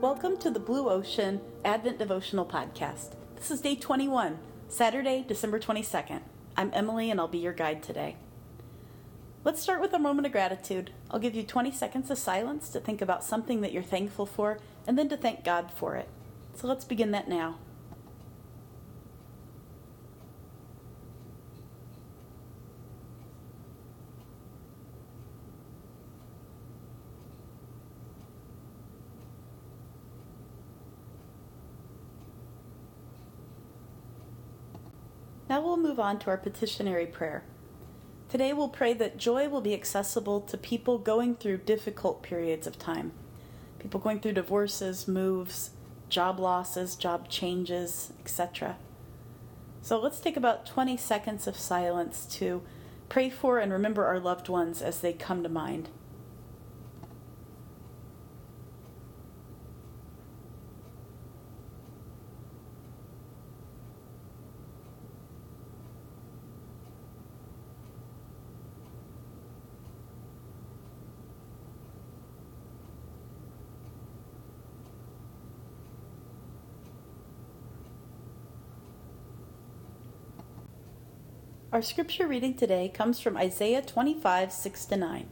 Welcome to the Blue Ocean Advent Devotional Podcast. This is day 21, Saturday, December 22nd. I'm Emily and I'll be your guide today. Let's start with a moment of gratitude. I'll give you 20 seconds of silence to think about something that you're thankful for and then to thank God for it. So let's begin that now. Now we'll move on to our petitionary prayer. Today we'll pray that joy will be accessible to people going through difficult periods of time. People going through divorces, moves, job losses, job changes, etc. So let's take about 20 seconds of silence to pray for and remember our loved ones as they come to mind. Our scripture reading today comes from Isaiah 25, 6 to 9.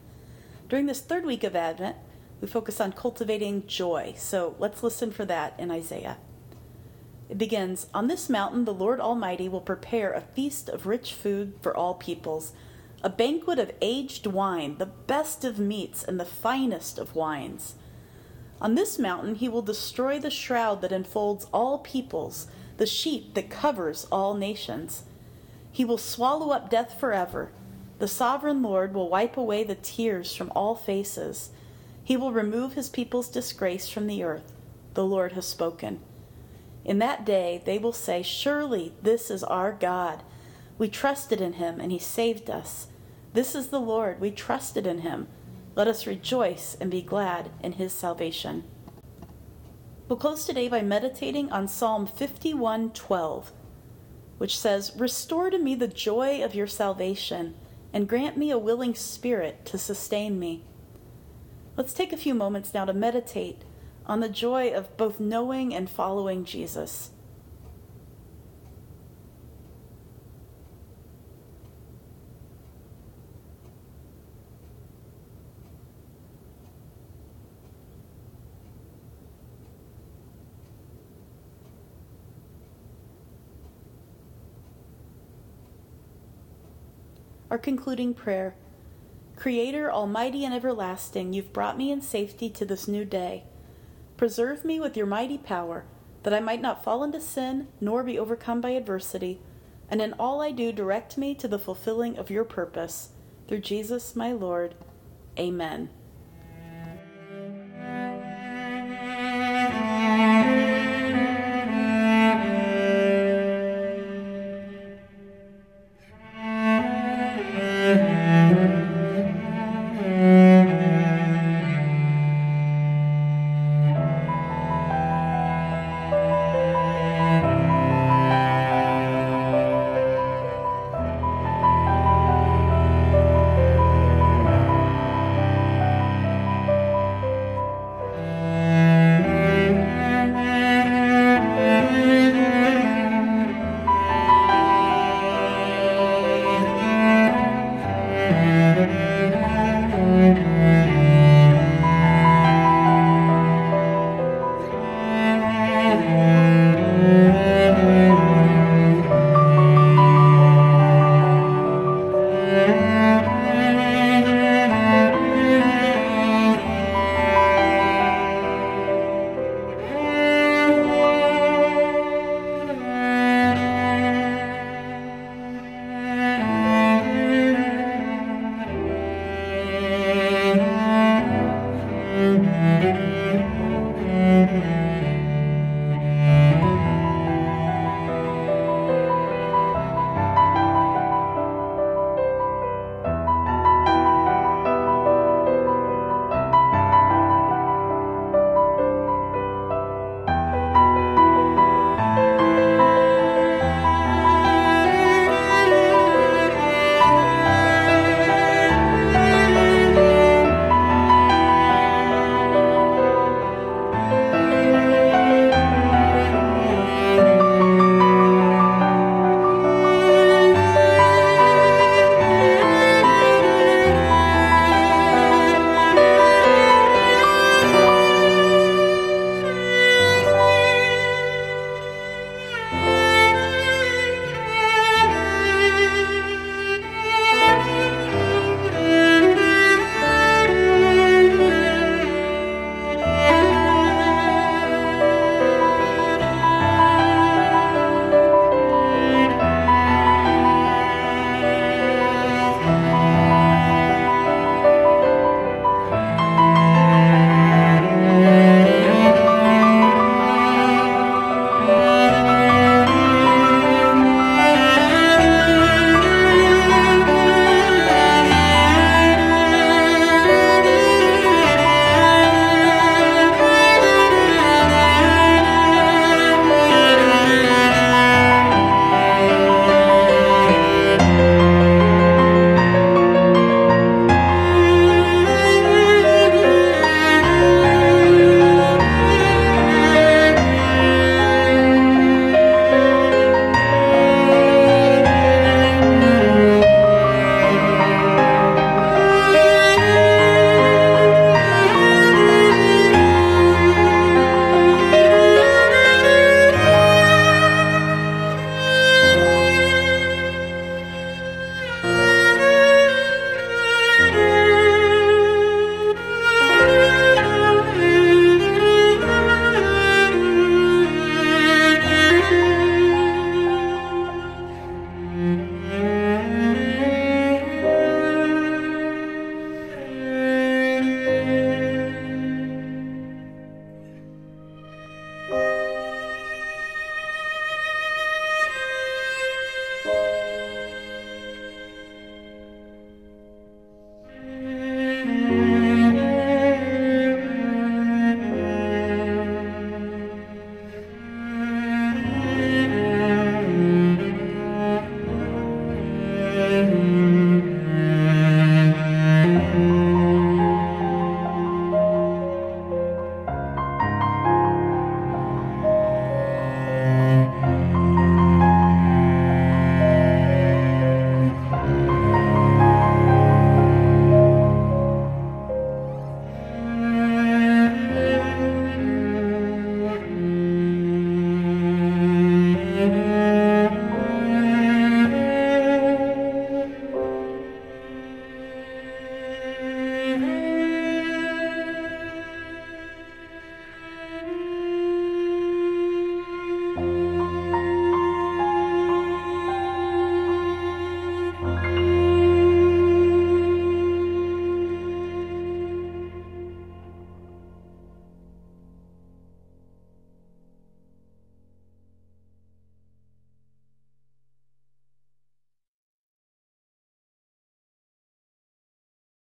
During this third week of Advent, we focus on cultivating joy, so let's listen for that in Isaiah. It begins On this mountain, the Lord Almighty will prepare a feast of rich food for all peoples, a banquet of aged wine, the best of meats, and the finest of wines. On this mountain, he will destroy the shroud that enfolds all peoples, the sheet that covers all nations. He will swallow up death forever. The sovereign Lord will wipe away the tears from all faces. He will remove his people's disgrace from the earth. The Lord has spoken. In that day they will say, Surely this is our God. We trusted in him, and he saved us. This is the Lord. We trusted in him. Let us rejoice and be glad in his salvation. We'll close today by meditating on Psalm 51:12 which says, Restore to me the joy of your salvation, and grant me a willing spirit to sustain me. Let's take a few moments now to meditate on the joy of both knowing and following Jesus. Our concluding prayer Creator, Almighty and Everlasting, you've brought me in safety to this new day. Preserve me with your mighty power, that I might not fall into sin nor be overcome by adversity, and in all I do direct me to the fulfilling of your purpose. Through Jesus my Lord. Amen.